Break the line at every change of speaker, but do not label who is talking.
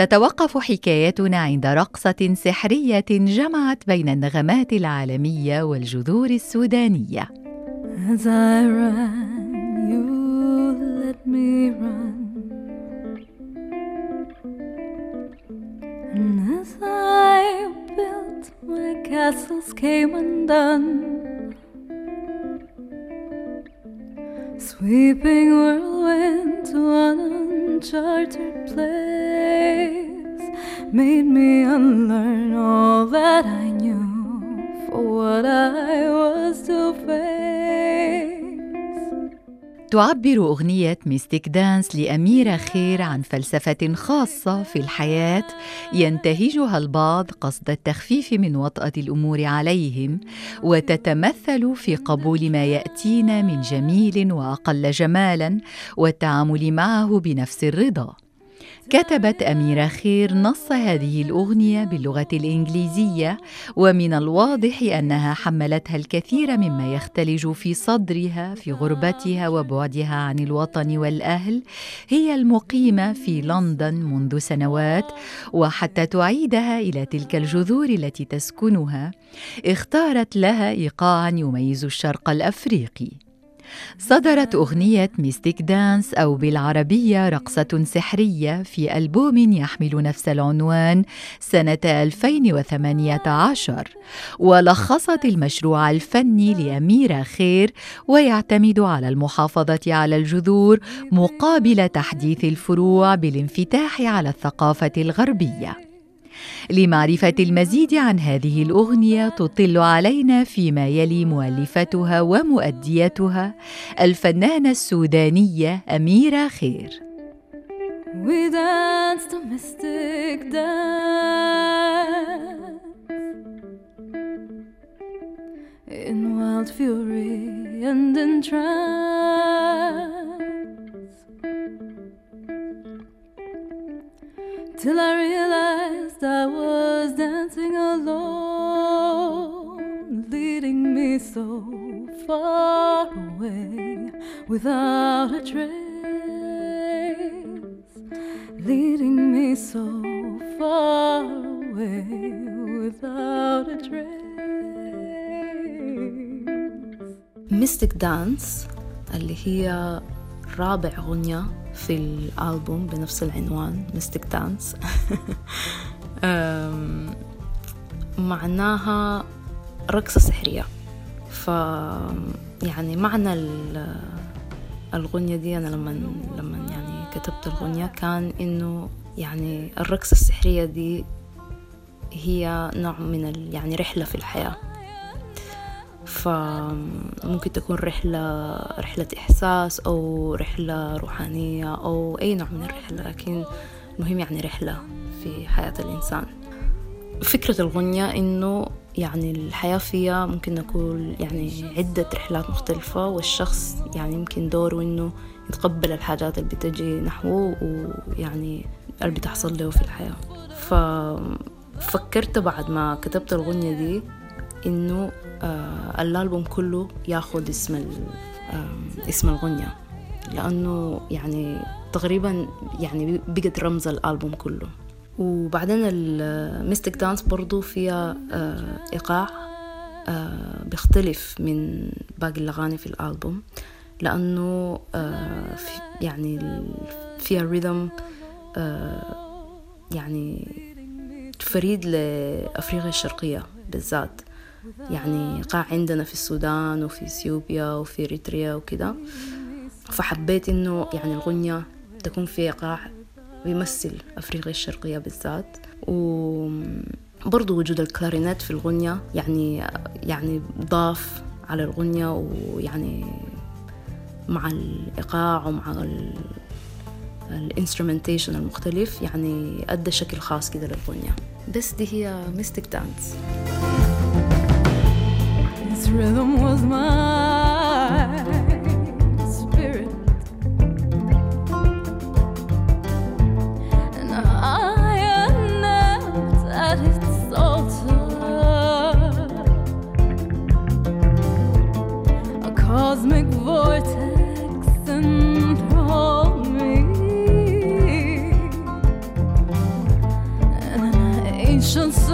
تتوقف حكايتنا عند رقصة سحرية جمعت بين النغمات العالمية والجذور السودانية. As I ran, you let me run. And as I built my castles came undone. Sweeping whirlwind to an uncharted place made me unlearn all that I knew for what I was to face. تعبر أغنية ميستيك دانس لأميرة خير عن فلسفة خاصة في الحياة ينتهجها البعض قصد التخفيف من وطأة الأمور عليهم وتتمثل في قبول ما يأتينا من جميل وأقل جمالا والتعامل معه بنفس الرضا. كتبت أميرة خير نص هذه الأغنية باللغة الإنجليزية ومن الواضح أنها حملتها الكثير مما يختلج في صدرها في غربتها وبعدها عن الوطن والأهل. هي المقيمة في لندن منذ سنوات وحتى تعيدها إلى تلك الجذور التي تسكنها. اختارت لها إيقاعا يميز الشرق الأفريقي. صدرت أغنية ميستيك دانس أو بالعربية رقصة سحرية في ألبوم يحمل نفس العنوان سنة 2018 ولخصت المشروع الفني لأميرة خير ويعتمد على المحافظة على الجذور مقابل تحديث الفروع بالانفتاح على الثقافة الغربية. لمعرفة المزيد عن هذه الأغنية تطل علينا فيما يلي مؤلفتها ومؤديتها الفنانة السودانية أميرة خير. We danced a mystic dance in wild fury and in trance so far away without a trace, leading me so far away without a trace.
Mystic Dance اللي هي رابع غنية في الألبوم بنفس العنوان Mystic Dance معناها رقصة سحرية ف يعني معنى الغنية دي أنا لما لما يعني كتبت الغنية كان إنه يعني الرقصة السحرية دي هي نوع من يعني رحلة في الحياة. فممكن تكون رحلة رحلة إحساس أو رحلة روحانية أو أي نوع من الرحلة لكن المهم يعني رحلة في حياة الإنسان. فكرة الغنية إنه يعني الحياة فيها ممكن نقول يعني عدة رحلات مختلفة والشخص يعني يمكن دوره إنه يتقبل الحاجات اللي بتجي نحوه ويعني اللي بتحصل له في الحياة. ففكرت بعد ما كتبت الغنية دي إنه آه الألبوم كله ياخد اسم آه اسم الغنية. لأنه يعني تقريبا يعني بقت رمز الألبوم كله. وبعدين ال Mystic Dance برضو فيها آه إيقاع آه بيختلف من باقي الأغاني في الألبوم لأنه آه يعني فيها rhythm يعني فريد لأفريقيا الشرقية بالذات. يعني إيقاع عندنا في السودان وفي إثيوبيا وفي إريتريا وكده. فحبيت إنه يعني الغنية تكون في إيقاع بيمثل أفريقيا الشرقية بالذات. وبرضو وجود الكلارينيت في الغنية يعني يعني ضاف على الغنية ويعني مع الإيقاع ومع ال instrumentation المختلف يعني أدى شكل خاص كده للغنية. بس دي هي Mystic Dance
This rhythm was my
patience